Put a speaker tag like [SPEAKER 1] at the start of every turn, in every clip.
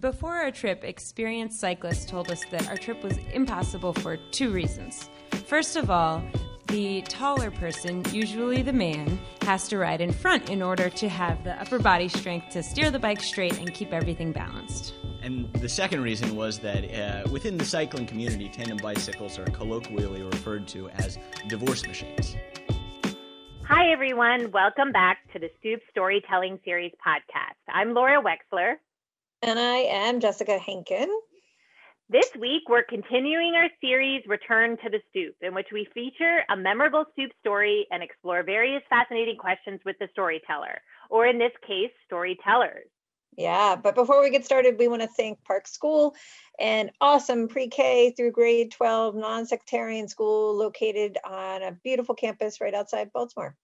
[SPEAKER 1] Before our trip, experienced cyclists told us that our trip was impossible for two reasons. First of all, the taller person, usually the man, has to ride in front in order to have the upper body strength to steer the bike straight and keep everything balanced.
[SPEAKER 2] And the second reason was that uh, within the cycling community, tandem bicycles are colloquially referred to as divorce machines.
[SPEAKER 3] Hi, everyone. Welcome back to the Stoop Storytelling Series podcast. I'm Laura Wexler.
[SPEAKER 4] And I am Jessica Henkin.
[SPEAKER 3] This week, we're continuing our series, Return to the Stoop, in which we feature a memorable Stoop story and explore various fascinating questions with the storyteller, or in this case, storytellers.
[SPEAKER 4] Yeah, but before we get started, we want to thank Park School, an awesome pre K through grade 12 non sectarian school located on a beautiful campus right outside Baltimore.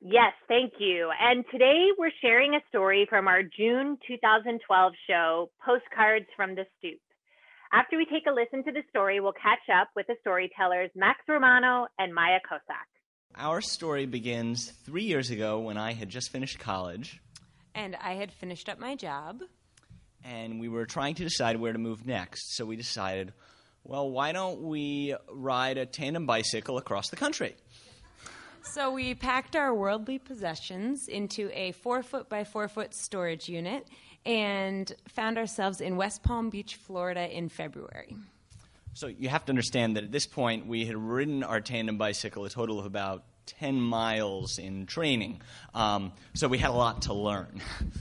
[SPEAKER 3] Yes, thank you. And today we're sharing a story from our June 2012 show, Postcards from the Stoop. After we take a listen to the story, we'll catch up with the storytellers Max Romano and Maya Kosok.
[SPEAKER 2] Our story begins three years ago when I had just finished college.
[SPEAKER 1] And I had finished up my job.
[SPEAKER 2] And we were trying to decide where to move next. So we decided, well, why don't we ride a tandem bicycle across the country?
[SPEAKER 1] So we packed our worldly possessions into a four foot by four foot storage unit and found ourselves in West Palm Beach, Florida in February.
[SPEAKER 2] So you have to understand that at this point we had ridden our tandem bicycle a total of about 10 miles in training. Um, so we had a lot to learn.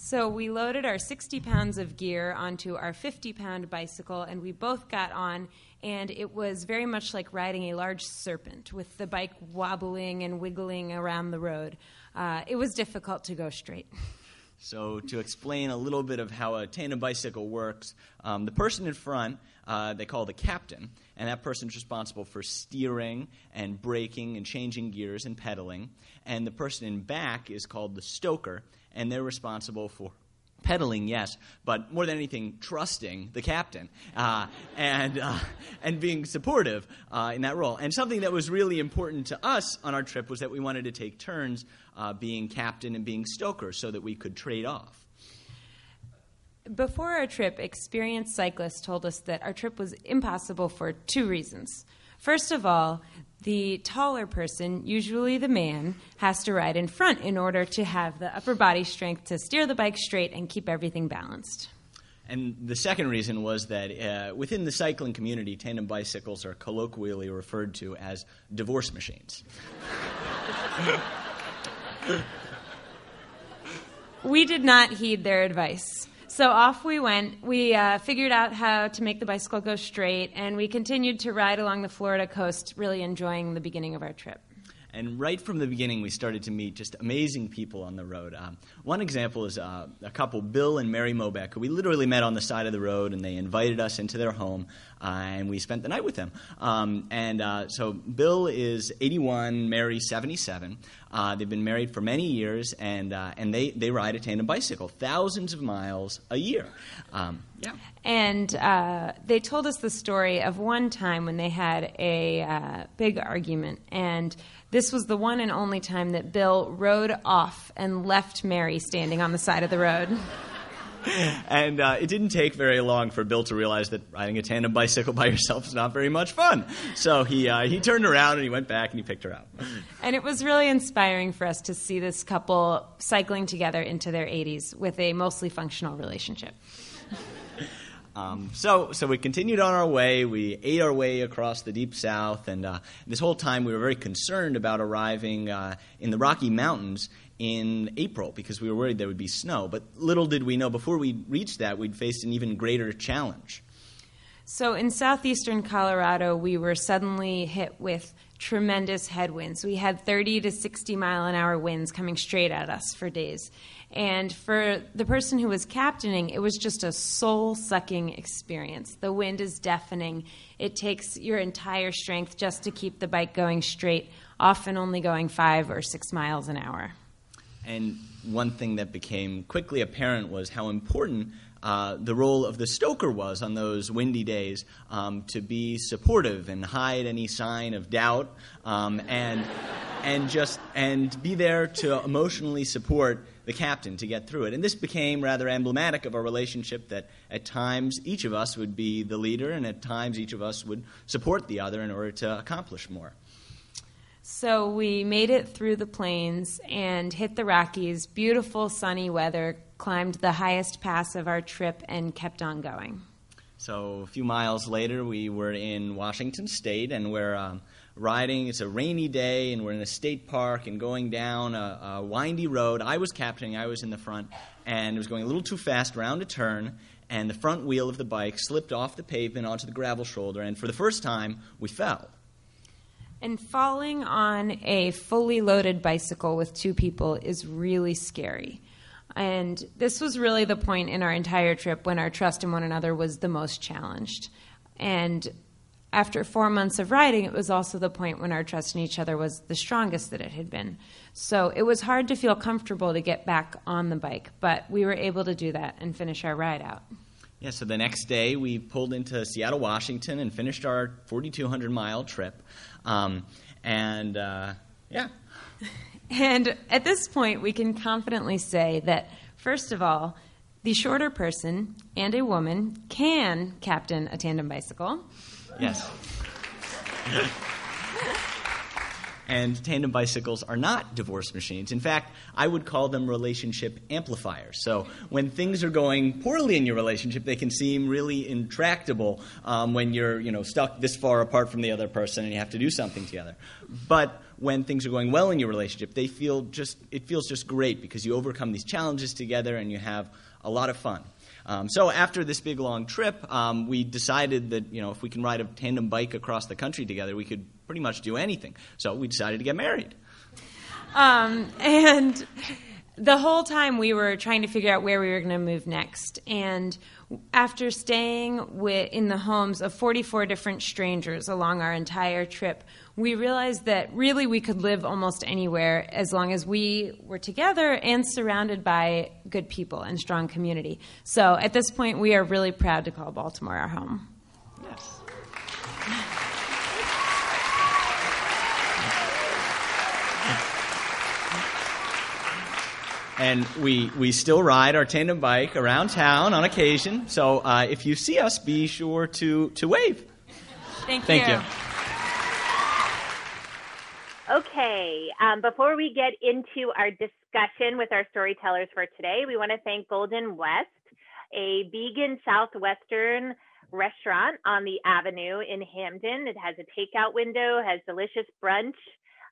[SPEAKER 1] So we loaded our 60 pounds of gear onto our 50 pound bicycle, and we both got on, and it was very much like riding a large serpent with the bike wobbling and wiggling around the road. Uh, it was difficult to go straight.
[SPEAKER 2] So, to explain a little bit of how a tandem bicycle works, um, the person in front uh, they call the captain, and that person is responsible for steering and braking and changing gears and pedaling. And the person in back is called the stoker, and they're responsible for pedaling, yes, but more than anything, trusting the captain uh, and uh, and being supportive uh, in that role. And something that was really important to us on our trip was that we wanted to take turns uh, being captain and being stoker, so that we could trade off.
[SPEAKER 1] Before our trip, experienced cyclists told us that our trip was impossible for two reasons. First of all, the taller person, usually the man, has to ride in front in order to have the upper body strength to steer the bike straight and keep everything balanced.
[SPEAKER 2] And the second reason was that uh, within the cycling community, tandem bicycles are colloquially referred to as divorce machines.
[SPEAKER 1] we did not heed their advice. So off we went. We uh, figured out how to make the bicycle go straight, and we continued to ride along the Florida coast, really enjoying the beginning of our trip.
[SPEAKER 2] And right from the beginning, we started to meet just amazing people on the road. Um, one example is uh, a couple, Bill and Mary Mobeck, who we literally met on the side of the road, and they invited us into their home, uh, and we spent the night with them. Um, and uh, so Bill is 81, Mary 77. Uh, they've been married for many years, and uh, and they, they ride a tandem bicycle, thousands of miles a year. Um, yeah.
[SPEAKER 1] And uh, they told us the story of one time when they had a uh, big argument, and this was the one and only time that Bill rode off and left Mary standing on the side of the road.
[SPEAKER 2] and uh, it didn't take very long for Bill to realize that riding a tandem bicycle by yourself is not very much fun. So he uh, he turned around and he went back and he picked her up.
[SPEAKER 1] And it was really inspiring for us to see this couple cycling together into their 80s with a mostly functional relationship.
[SPEAKER 2] Um, so, so we continued on our way. We ate our way across the deep south, and uh, this whole time we were very concerned about arriving uh, in the Rocky Mountains in April because we were worried there would be snow. But little did we know before we reached that, we'd faced an even greater challenge.
[SPEAKER 1] So, in southeastern Colorado, we were suddenly hit with tremendous headwinds. We had 30 to 60 mile an hour winds coming straight at us for days. And for the person who was captaining, it was just a soul sucking experience. The wind is deafening. It takes your entire strength just to keep the bike going straight, often only going five or six miles an hour.
[SPEAKER 2] And one thing that became quickly apparent was how important uh, the role of the stoker was on those windy days um, to be supportive and hide any sign of doubt um, and and just and be there to emotionally support the captain to get through it. And this became rather emblematic of our relationship that at times each of us would be the leader, and at times each of us would support the other in order to accomplish more.
[SPEAKER 1] So we made it through the plains and hit the Rockies. Beautiful sunny weather, climbed the highest pass of our trip, and kept on going.
[SPEAKER 2] So a few miles later, we were in Washington State, and we're um, riding. It's a rainy day, and we're in a state park and going down a, a windy road. I was captaining, I was in the front, and it was going a little too fast around a turn, and the front wheel of the bike slipped off the pavement onto the gravel shoulder, and for the first time, we fell.
[SPEAKER 1] And falling on a fully loaded bicycle with two people is really scary. And this was really the point in our entire trip when our trust in one another was the most challenged. And after four months of riding, it was also the point when our trust in each other was the strongest that it had been. So it was hard to feel comfortable to get back on the bike, but we were able to do that and finish our ride out.
[SPEAKER 2] Yeah, so the next day we pulled into Seattle, Washington, and finished our 4,200 mile trip. Um, and uh, yeah.
[SPEAKER 1] And at this point, we can confidently say that, first of all, the shorter person and a woman can captain a tandem bicycle.
[SPEAKER 2] Yes. and tandem bicycles are not divorce machines. In fact, I would call them relationship amplifiers. So when things are going poorly in your relationship, they can seem really intractable um, when you're you know stuck this far apart from the other person and you have to do something together. But when things are going well in your relationship, they feel just it feels just great because you overcome these challenges together and you have a lot of fun. Um, so after this big long trip, um, we decided that you know if we can ride a tandem bike across the country together, we could pretty much do anything. So we decided to get married.
[SPEAKER 1] Um, and the whole time we were trying to figure out where we were going to move next. And after staying with, in the homes of 44 different strangers along our entire trip, we realized that really we could live almost anywhere as long as we were together and surrounded by good people and strong community. So at this point, we are really proud to call Baltimore our home.
[SPEAKER 2] Yes. And we we still ride our tandem bike around town on occasion. So uh, if you see us, be sure to to wave.
[SPEAKER 1] Thank,
[SPEAKER 2] Thank you.
[SPEAKER 3] Okay, um, before we get into our discussion with our storytellers for today, we want to thank Golden West, a vegan Southwestern restaurant on the Avenue in Hampden. It has a takeout window, has delicious brunch,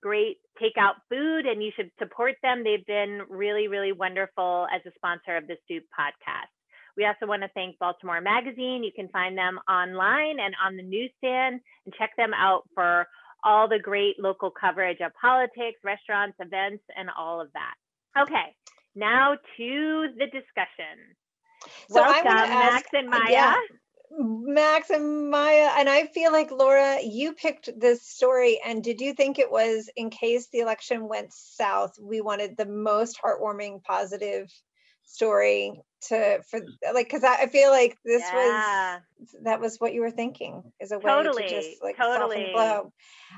[SPEAKER 3] great takeout food, and you should support them. They've been really, really wonderful as a sponsor of the Stoop podcast. We also want to thank Baltimore Magazine. You can find them online and on the newsstand and check them out for all the great local coverage of politics, restaurants, events, and all of that. Okay, now to the discussion.
[SPEAKER 4] So
[SPEAKER 3] Welcome,
[SPEAKER 4] ask-
[SPEAKER 3] Max and Maya.
[SPEAKER 4] yeah. Max and Maya, and I feel like Laura, you picked this story, and did you think it was in case the election went south, we wanted the most heartwarming, positive story to for like because I, I feel like this
[SPEAKER 3] Yeah.
[SPEAKER 4] was that was what you were thinking is a way
[SPEAKER 3] Totally,
[SPEAKER 4] to just like soften
[SPEAKER 3] totally.
[SPEAKER 4] the blow.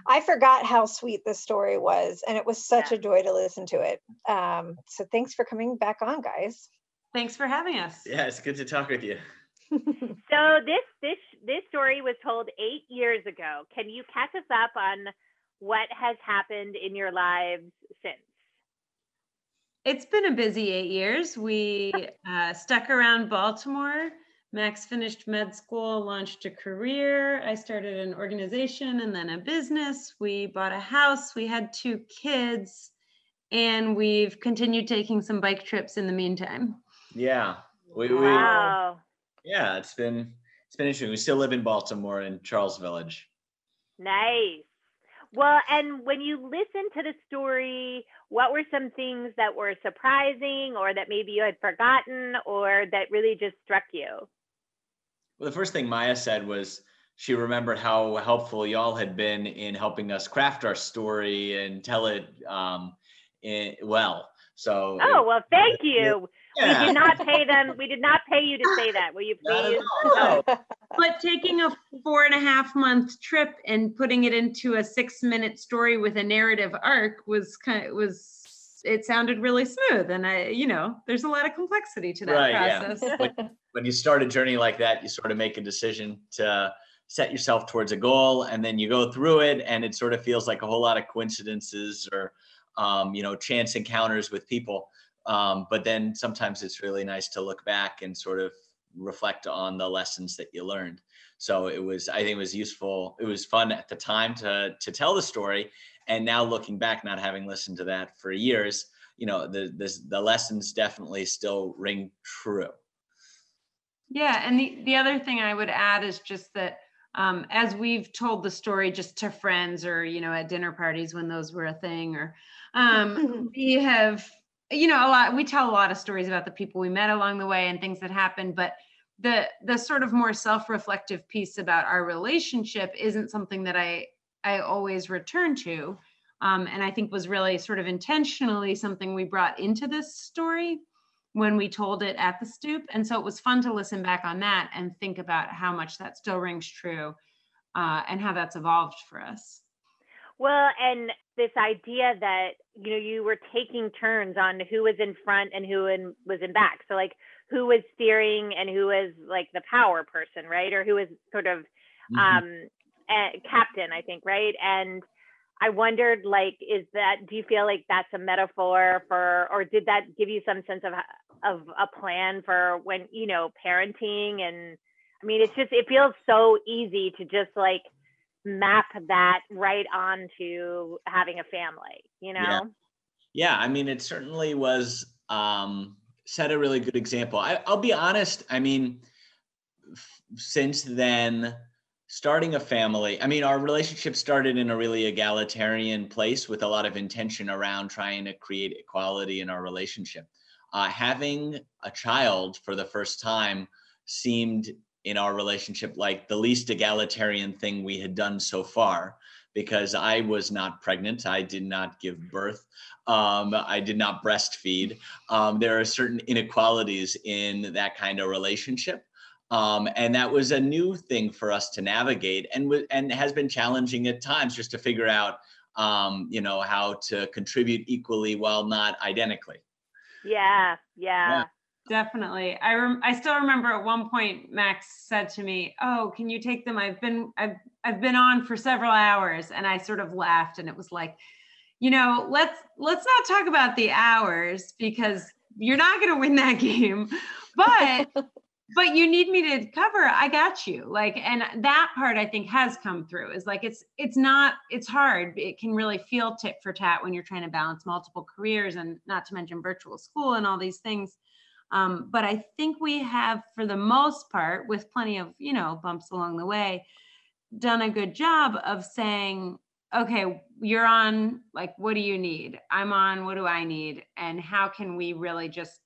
[SPEAKER 4] I forgot how sweet this story was, and it was such
[SPEAKER 3] Yeah.
[SPEAKER 4] a joy to listen to it. Um, so thanks for coming back on, guys.
[SPEAKER 5] Thanks for having us.
[SPEAKER 2] Yeah, it's good to talk with you.
[SPEAKER 3] So this this this story was told eight years ago. Can you catch us up on what has happened in your lives since?
[SPEAKER 5] It's been a busy eight years. We uh, stuck around Baltimore. Max finished med school, launched a career. I started an organization and then a business. We bought a house. We had two kids. And we've continued taking some bike trips in the meantime.
[SPEAKER 2] Yeah, we, we
[SPEAKER 3] Wow,
[SPEAKER 2] yeah, it's been it's been interesting. We still live in Baltimore in Charles Village.
[SPEAKER 3] nice. Well, and when you listen to the story, what were some things that were surprising, or that maybe you had forgotten, or that really just struck you?
[SPEAKER 2] Well, the first thing Maya said was she remembered how helpful y'all had been in helping us craft our story and tell it um, in, well. So
[SPEAKER 3] Oh well, thank you. We did not pay them. We did not pay you to say that. Will you please?
[SPEAKER 2] no.
[SPEAKER 5] But taking a four and a half month trip and putting it into a six minute story with a narrative arc was kind of was it sounded really smooth and i you know there's a lot of complexity to that right, process
[SPEAKER 2] yeah. when, when you start a journey like that you sort of make a decision to set yourself towards a goal and then you go through it and it sort of feels like a whole lot of coincidences or um, you know chance encounters with people um, but then sometimes it's really nice to look back and sort of reflect on the lessons that you learned. So it was i think it was useful. It was fun at the time to to tell the story. And now looking back not having listened to that for years you know the the, the lessons definitely still ring true.
[SPEAKER 5] Yeah and the, the other thing i would add is just that um, as we've told the story just to friends or you know at dinner parties when those were a thing or um, we have you know a lot we tell a lot of stories about the people we met along the way and things that happened but the the sort of more self-reflective piece about our relationship isn't something that i i always return to um, and i think was really sort of intentionally something we brought into this story when we told it at the stoop. And so it was fun to listen back on that and think about how much that still rings true uh, and how that's evolved for us.
[SPEAKER 3] Well, and this idea that you know you were taking turns on who was in front and who in, was in back. So like who was steering and who was like the power person, right? Or who was sort of mm-hmm. um, a, captain, I think, right? And I wondered, like, is that, do you feel like that's a metaphor for, or did that give you some sense of, of a plan for when, you know, parenting? And I mean, it's just, it feels so easy to just like map that right onto having a family, you know?
[SPEAKER 2] Yeah. yeah I mean, it certainly was, um, set a really good example. I, I'll be honest. I mean, f- since then, starting a family i mean our relationship started in a really egalitarian place with a lot of intention around trying to create equality in our relationship uh, having a child for the first time seemed in our relationship like the least egalitarian thing we had done so far because i was not pregnant. I did not give birth. Um, i did not breastfeed. Um, there are certain inequalities in that kind of relationship. Um, and that was a new thing for us to navigate and and has been challenging at times just to figure out um, you know how to contribute equally while not identically.
[SPEAKER 3] Yeah yeah, yeah.
[SPEAKER 5] Definitely. I rem- i still remember at one point max said to me oh can you take them? I've been i've i've been on for several hours. And i sort of laughed and it was like you know let's let's not talk about the hours because you're not going to win that game but but you need me to cover i got you. Like and that part i think has come through is like it's it's not it's hard. It can really feel tit for tat when you're trying to balance multiple careers and not to mention virtual school and all these things um, but i think we have for the most part with plenty of you know bumps along the way done a good job of saying okay you're on like what do you need? I'm on what do i need? And how can we really just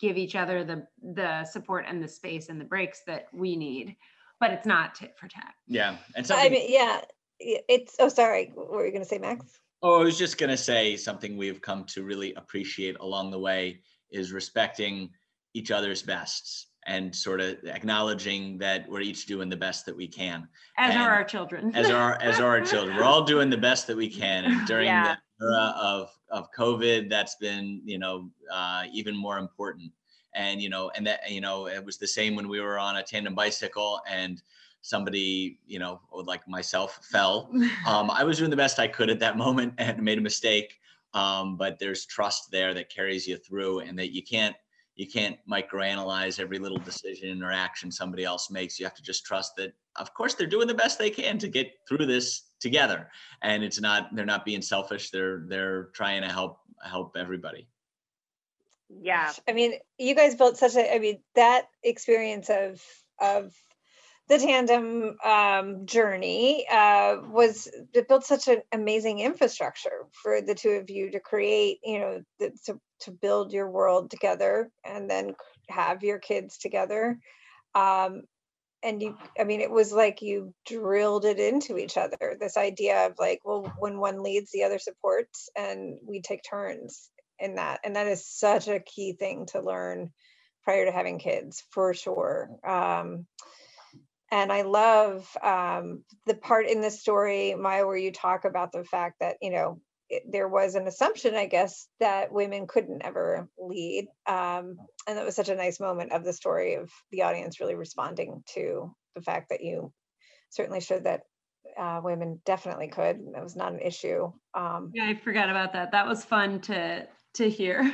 [SPEAKER 5] give each other the the support and the space and the breaks that we need? But it's not tit for tat.
[SPEAKER 2] Yeah
[SPEAKER 4] and something I mean, yeah it's oh sorry what were you going to say max?
[SPEAKER 2] Oh i was just going to say something we've come to really appreciate along the way is respecting each other's bests and sort of acknowledging that we're each doing the best that we can.
[SPEAKER 5] As and are our children.
[SPEAKER 2] as are as are our children. We're all doing the best that we can. And during yeah. the era of of covid that's been you know uh, even more important. And you know and that you know it was the same when we were on a tandem bicycle and somebody you know like myself fell. Um, i was doing the best i could at that moment and made a mistake um, but there's trust there that carries you through and that you can't you can't microanalyze every little decision or action somebody else makes. You have to just trust that of course they're doing the best they can to get through this together. And it's not they're not being selfish. They're they're trying to help help everybody.
[SPEAKER 3] Yeah.
[SPEAKER 4] I mean you guys built such a i mean that experience of of the tandem um, journey uh, was it built such an amazing infrastructure for the two of you to create you know the, to, to build your world together and then have your kids together. Um, and you i mean it was like you drilled it into each other this idea of like well when one leads the other supports and we take turns in that. And that is such a key thing to learn prior to having kids for sure. Um, and i love um, the part in the story maya where you talk about the fact that you know it, there was an assumption, I guess, that women couldn't ever lead. Um, and that was such a nice moment of the story of the audience really responding to the fact that you certainly showed that uh, women definitely could. That was not an issue. Um,
[SPEAKER 5] Yeah, I forgot about that. That was fun to to hear.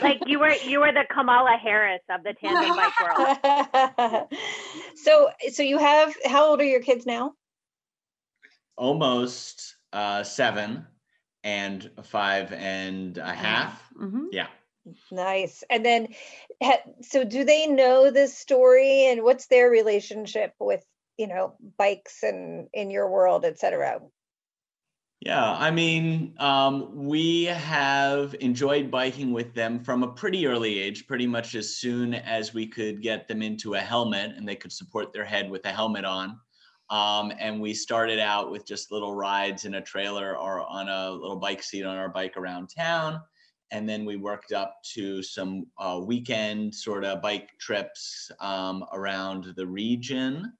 [SPEAKER 3] Like you were you were the Kamala Harris of the tandem bike world.
[SPEAKER 4] so, so you have, how old are your kids now?
[SPEAKER 2] Almost uh, seven and five and a half.
[SPEAKER 5] Mhm.
[SPEAKER 2] Yeah.
[SPEAKER 4] Nice. And then, so do they know this story and what's their relationship with, you know, bikes and in your world, et cetera?
[SPEAKER 2] Yeah, I mean, um, we have enjoyed biking with them from a pretty early age, pretty much as soon as we could get them into a helmet and they could support their head with a helmet on. Um, and we started out with just little rides in a trailer or on a little bike seat on our bike around town. And then we worked up to some uh, weekend sort of bike trips um, around the region.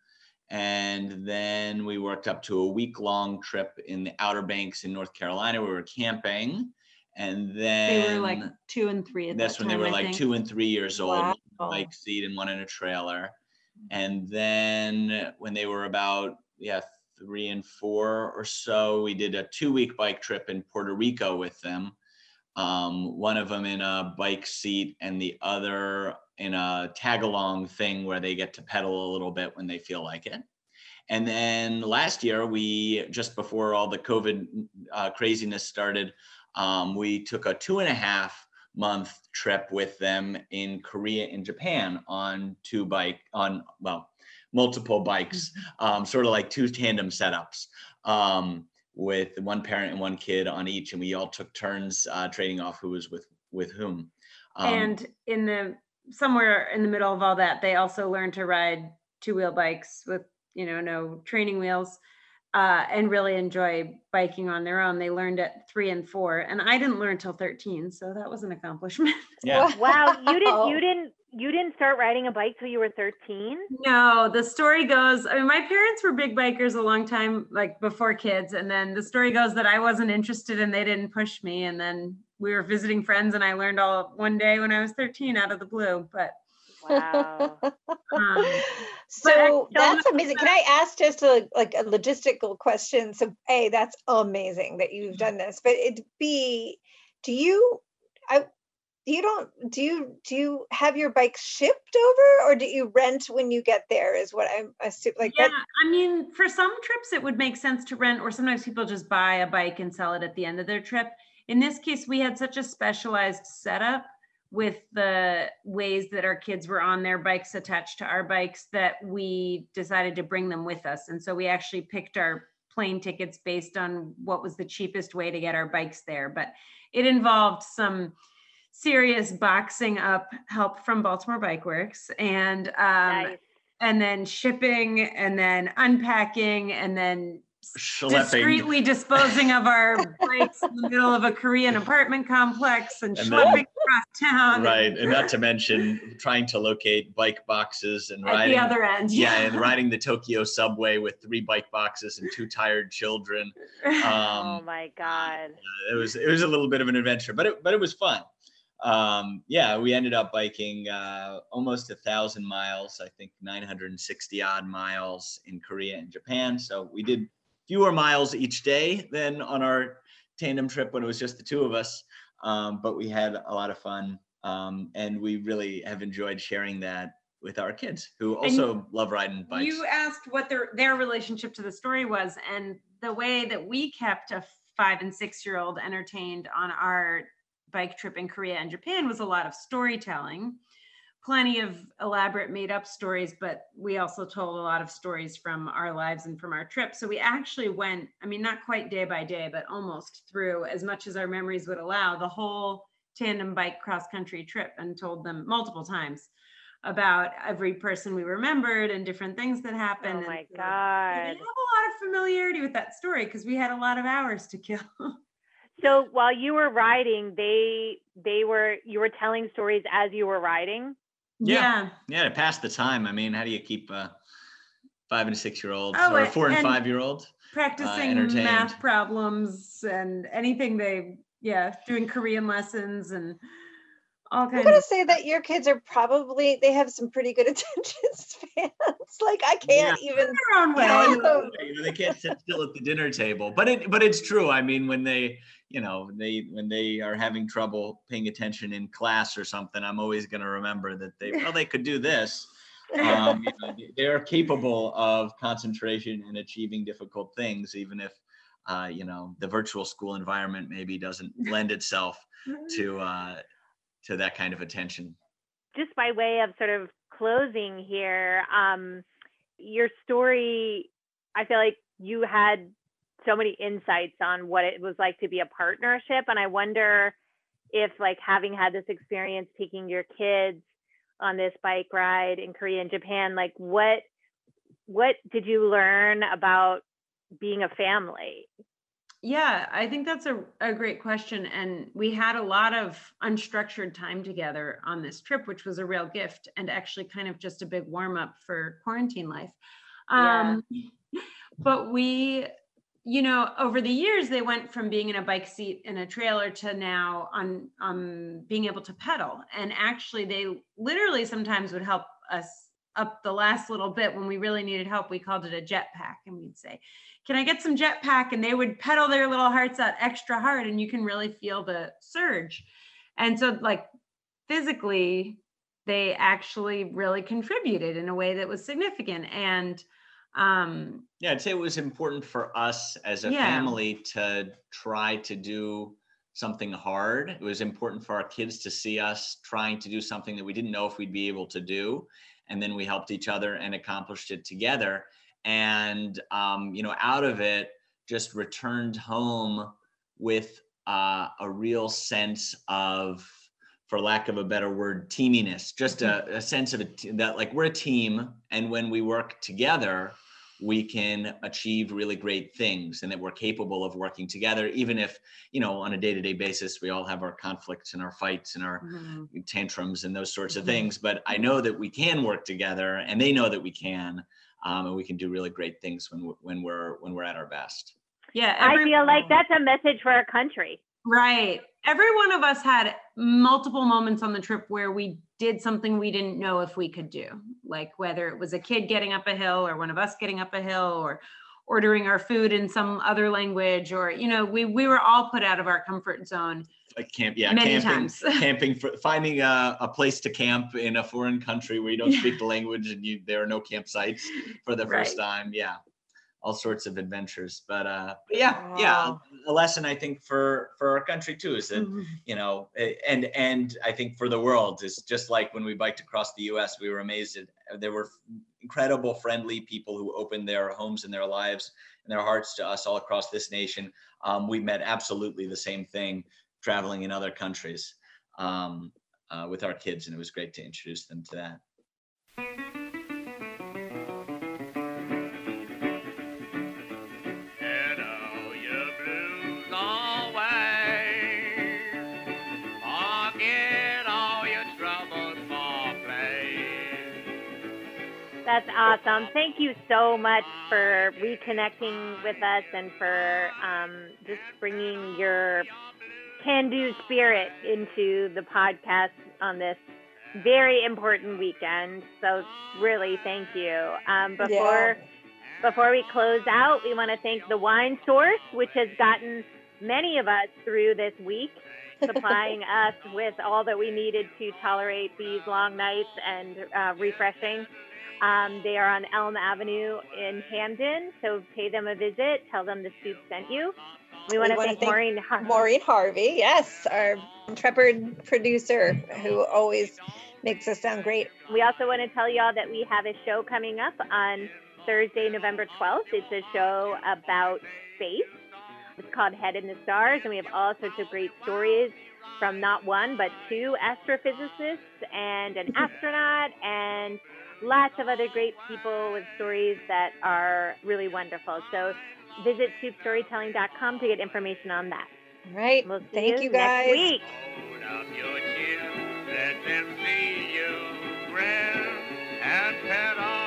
[SPEAKER 2] And then we worked up to a week long trip in the Outer Banks in North Carolina. We were camping. And then
[SPEAKER 5] They were like two and three at
[SPEAKER 2] that's
[SPEAKER 5] that
[SPEAKER 2] when they were
[SPEAKER 5] I
[SPEAKER 2] like
[SPEAKER 5] think.
[SPEAKER 2] two and three years old,
[SPEAKER 4] Wow.
[SPEAKER 2] bike seat and one in a trailer. And then when they were about, yeah, three and four or so, we did a two week bike trip in Puerto Rico with them. Um, one of them in a bike seat and the other in a tag along thing where they get to pedal a little bit when they feel like it. And then last year, we just before all the COVID uh, craziness started, um, we took a two and a half month trip with them in Korea and Japan on two bike on well multiple bikes, um, sort of like two tandem setups um, with one parent and one kid on each, and we all took turns uh, trading off who was with with whom. Um,
[SPEAKER 5] and in the somewhere in the middle of all that, they also learned to ride two wheel bikes with you know no training wheels. Uh, and really enjoy biking on their own. They learned at three and four, and I didn't learn till thirteen, so that was an accomplishment.
[SPEAKER 2] yeah,
[SPEAKER 3] Wow, you didn't you didn't you didn't start riding a bike till you were 13?
[SPEAKER 5] No, the story goes, I mean, my parents were big bikers a long time, like before kids. And then the story goes that I wasn't interested and they didn't push me. And then we were visiting friends and I learned all one day when I was 13 out of the blue. But
[SPEAKER 3] Wow.
[SPEAKER 5] um,
[SPEAKER 4] So that's amazing. Can I ask just a like a logistical question? So A, that's amazing that you've done this, but it B, do you I you don't do you do you have your bike shipped over or do you rent when you get there is what I'm assuming like
[SPEAKER 5] yeah,
[SPEAKER 4] that
[SPEAKER 5] I mean, for some trips, it would make sense to rent, or sometimes people just buy a bike and sell it at the end of their trip. In this case, we had such a specialized setup with the ways that our kids were on their bikes attached to our bikes that we decided to bring them with us. And so we actually picked our plane tickets based on what was the cheapest way to get our bikes there. But it involved some serious boxing up help from Baltimore Bike Works and um,
[SPEAKER 3] nice.
[SPEAKER 5] and then shipping and then unpacking and then
[SPEAKER 2] schlepping.
[SPEAKER 5] discreetly disposing of our bikes in the middle of a Korean apartment complex and,
[SPEAKER 2] And
[SPEAKER 5] schlepping
[SPEAKER 2] then-
[SPEAKER 5] across town
[SPEAKER 2] Right, and not to mention trying to locate bike boxes and
[SPEAKER 5] at
[SPEAKER 2] riding.
[SPEAKER 5] the other end.
[SPEAKER 2] yeah, and riding the Tokyo subway with three bike boxes and two tired children.
[SPEAKER 3] oh
[SPEAKER 2] Um,
[SPEAKER 3] my god.
[SPEAKER 2] it was it was a little bit of an adventure, but it but it was fun. Um, yeah, we ended up biking uh, almost a thousand miles, I think 960 odd miles in Korea and Japan. So we did fewer miles each day than on our tandem trip when it was just the two of us. Um, but we had a lot of fun, um, and we really have enjoyed sharing that with our kids who also love riding bikes.
[SPEAKER 5] You asked what their their relationship to the story was, and the way that we kept a five and six year old entertained on our bike trip in Korea and Japan was a lot of storytelling, plenty of elaborate made up stories, but we also told a lot of stories from our lives and from our trip. So we actually went, I mean, not quite day by day, but almost through as much as our memories would allow the whole tandem bike cross country trip and told them multiple times about every person we remembered and different things that happened.
[SPEAKER 3] Oh my
[SPEAKER 5] and so
[SPEAKER 3] god.
[SPEAKER 5] have a lot of familiarity with that story because we had a lot of hours to kill.
[SPEAKER 3] So while you were riding, they they were you were telling stories as you were riding.
[SPEAKER 2] Yeah. yeah, to pass the time. I mean, how do you keep uh, five and six year olds
[SPEAKER 5] Oh,
[SPEAKER 2] or
[SPEAKER 5] and-
[SPEAKER 2] four and,
[SPEAKER 5] and-
[SPEAKER 2] five year olds.
[SPEAKER 5] Practicing
[SPEAKER 2] entertained.
[SPEAKER 5] math problems and anything they, yeah, doing Korean lessons and all kinds.
[SPEAKER 4] I'm
[SPEAKER 5] gonna
[SPEAKER 4] say that your kids are probably they have some pretty good attention spans. like I can't even.
[SPEAKER 5] Their own way.
[SPEAKER 4] Yeah.
[SPEAKER 2] you know, you know, they can't sit still at the dinner table. But it but it's true. I mean, when they you know they when they are having trouble paying attention in class or something, I'm always going to remember that they well they could do this. Um, you know, they- they are capable of concentration and achieving difficult things, even if uh, you know the virtual school environment maybe doesn't lend itself to uh, to that kind of attention.
[SPEAKER 3] just by way of sort of closing here, um, your story, I feel like you had so many insights on what it was like to be a partnership. And I wonder if, like, having had this experience taking your kids on this bike ride in Korea and Japan, like, what what did you learn about being a family?
[SPEAKER 5] Yeah, I think that's a, a great question. And we had a lot of unstructured time together on this trip, which was a real gift and actually kind of just a big warm up for quarantine life.
[SPEAKER 3] Yeah.
[SPEAKER 5] Um, but we, you know, over the years, they went from being in a bike seat in a trailer to now on um, being able to pedal. And actually, they literally sometimes would help us up the last little bit when we really needed help. We called it a jetpack, and we'd say, can I get some jetpack? And they would pedal their little hearts out extra hard, and you can really feel the surge. And so, like physically, they actually really contributed in a way that was significant. And um,
[SPEAKER 2] Yeah, I'd say it was important for us as a
[SPEAKER 5] Yeah.
[SPEAKER 2] family to try to do something hard. It was important for our kids to see us trying to do something that we didn't know if we'd be able to do. And then we helped each other and accomplished it together. And, um, you know, out of it, just returned home with uh, a real sense of, for lack of a better word, teaminess, just a, a sense of a t- that like we're a team. And when we work together, we can achieve really great things and that we're capable of working together even if you know on a day-to-day basis we all have our conflicts and our fights and our tantrums and those sorts of
[SPEAKER 5] Mhm.
[SPEAKER 2] things but i know that we can work together and they know that we can um, and we can do really great things when we- when we're when we're at our best
[SPEAKER 5] yeah,
[SPEAKER 3] I feel like that's a message for our country.
[SPEAKER 5] Right. Every one of us had multiple moments on the trip where we did something we didn't know if we could do, like whether it was a kid getting up a hill or one of us getting up a hill or ordering our food in some other language or you know we we were all put out of our comfort zone
[SPEAKER 2] like camp yeah
[SPEAKER 5] many
[SPEAKER 2] camping
[SPEAKER 5] times
[SPEAKER 2] camping for finding a, a place to camp in a foreign country where you don't speak the language and you there are no campsites for the first
[SPEAKER 5] Right.
[SPEAKER 2] time yeah all sorts of adventures but uh but yeah yeah a lesson i think for for our country too is that you know and and i think for the world is just like when we biked across the us we were amazed at uh, there were incredible friendly people who opened their homes and their lives and their hearts to us all across this nation. Um, we met absolutely the same thing traveling in other countries um, uh, with our kids and it was great to introduce them to that
[SPEAKER 3] That's awesome. Thank you so much for reconnecting with us and for um, just bringing your can do spirit into the podcast on this very important weekend. So, really, thank you. Um, before before we close out, we want to thank the Wine Source, which has gotten many of us through this week, supplying us with all that we needed to tolerate these long nights and uh, refreshing. Um, they are on Elm Avenue in Hampden, so pay them a visit. Tell them the Stoop sent you. We want to thank
[SPEAKER 4] thank
[SPEAKER 3] Maureen. Har-
[SPEAKER 4] Maureen Harvey, yes, our intrepid producer who always makes us sound great.
[SPEAKER 3] We also want to tell y'all that we have a show coming up on Thursday, November 12th. It's a show about space. It's called Head in the Stars, and we have all sorts of great stories from not one, but two astrophysicists and an astronaut and lots of other great people with stories that are really wonderful. So visit stoopstorytelling.com to get information on that.
[SPEAKER 4] All right.
[SPEAKER 3] We'll
[SPEAKER 4] Thank
[SPEAKER 3] you,
[SPEAKER 4] you guys.
[SPEAKER 6] Next week. Hold